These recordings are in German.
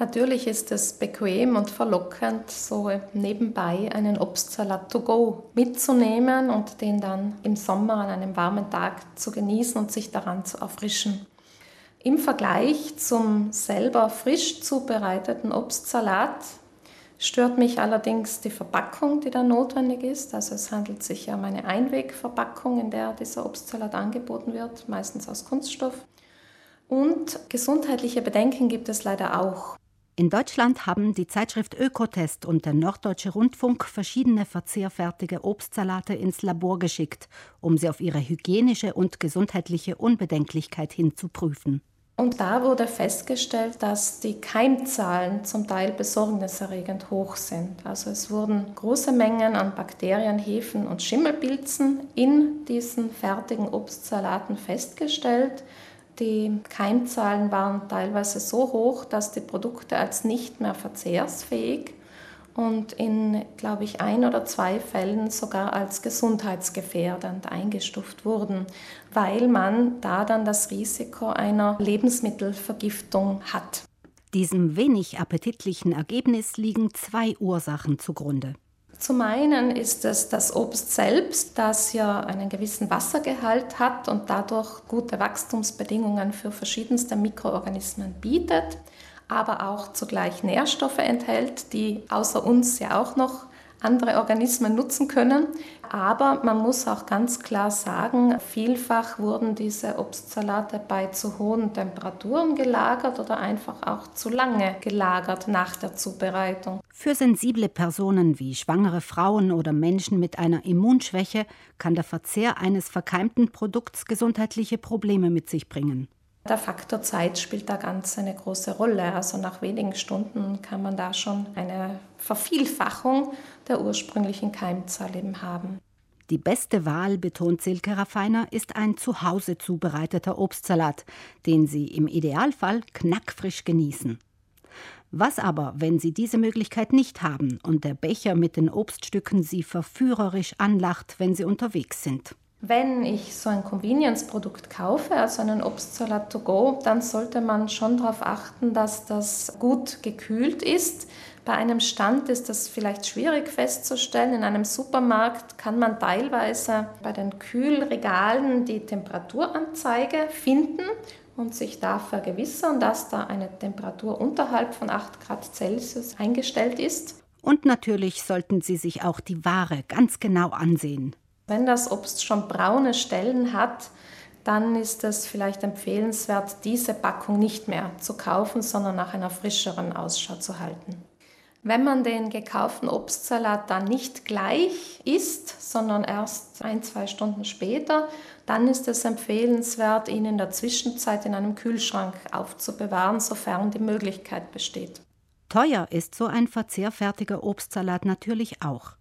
Natürlich ist es bequem und verlockend, so nebenbei einen Obstsalat to go mitzunehmen und den dann im Sommer an einem warmen Tag zu genießen und sich daran zu erfrischen. Im Vergleich zum selber frisch zubereiteten Obstsalat stört mich allerdings die Verpackung, die da notwendig ist. Also es handelt sich ja um eine Einwegverpackung, in der dieser Obstsalat angeboten wird, meistens aus Kunststoff. Und gesundheitliche Bedenken gibt es leider auch. In Deutschland haben die Zeitschrift Ökotest und der Norddeutsche Rundfunk verschiedene verzehrfertige Obstsalate ins Labor geschickt, um sie auf ihre hygienische und gesundheitliche Unbedenklichkeit hin zu prüfen. Und da wurde festgestellt, dass die Keimzahlen zum Teil besorgniserregend hoch sind. Also es wurden große Mengen an Bakterien, Hefen und Schimmelpilzen in diesen fertigen Obstsalaten festgestellt. Die Keimzahlen waren teilweise so hoch, dass die Produkte als nicht mehr verzehrsfähig und in, glaube ich, ein oder zwei Fällen sogar als gesundheitsgefährdend eingestuft wurden, weil man da dann das Risiko einer Lebensmittelvergiftung hat. Diesem wenig appetitlichen Ergebnis liegen zwei Ursachen zugrunde. Zum einen ist es das Obst selbst, das ja einen gewissen Wassergehalt hat und dadurch gute Wachstumsbedingungen für verschiedenste Mikroorganismen bietet, aber auch zugleich Nährstoffe enthält, die außer uns ja auch noch andere Organismen nutzen können. Aber man muss auch ganz klar sagen, vielfach wurden diese Obstsalate bei zu hohen Temperaturen gelagert oder einfach auch zu lange gelagert nach der Zubereitung. Für sensible Personen wie schwangere Frauen oder Menschen mit einer Immunschwäche kann der Verzehr eines verkeimten Produkts gesundheitliche Probleme mit sich bringen. Der Faktor Zeit spielt da ganz eine große Rolle. Also nach wenigen Stunden kann man da schon eine Vervielfachung der ursprünglichen Keimzahl eben haben. Die beste Wahl, betont Silke Raffiner, ist ein zu Hause zubereiteter Obstsalat, den Sie im Idealfall knackfrisch genießen. Was aber, wenn Sie diese Möglichkeit nicht haben und der Becher mit den Obststücken Sie verführerisch anlacht, wenn Sie unterwegs sind? Wenn ich so ein Convenience-Produkt kaufe, also einen Obstsalat to go, dann sollte man schon darauf achten, dass das gut gekühlt ist. Bei einem Stand ist das vielleicht schwierig festzustellen. In einem Supermarkt kann man teilweise bei den Kühlregalen die Temperaturanzeige finden und sich da vergewissern, dass da eine Temperatur unterhalb von 8 Grad Celsius eingestellt ist. Und natürlich sollten Sie sich auch die Ware ganz genau ansehen. Wenn das Obst schon braune Stellen hat, dann ist es vielleicht empfehlenswert, diese Packung nicht mehr zu kaufen, sondern nach einer frischeren Ausschau zu halten. Wenn man den gekauften Obstsalat dann nicht gleich isst, sondern erst ein, zwei Stunden später, dann ist es empfehlenswert, ihn in der Zwischenzeit in einem Kühlschrank aufzubewahren, sofern die Möglichkeit besteht. Teuer ist so ein verzehrfertiger Obstsalat natürlich auch.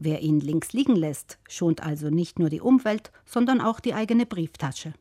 Wer ihn links liegen lässt, schont also nicht nur die Umwelt, sondern auch die eigene Brieftasche.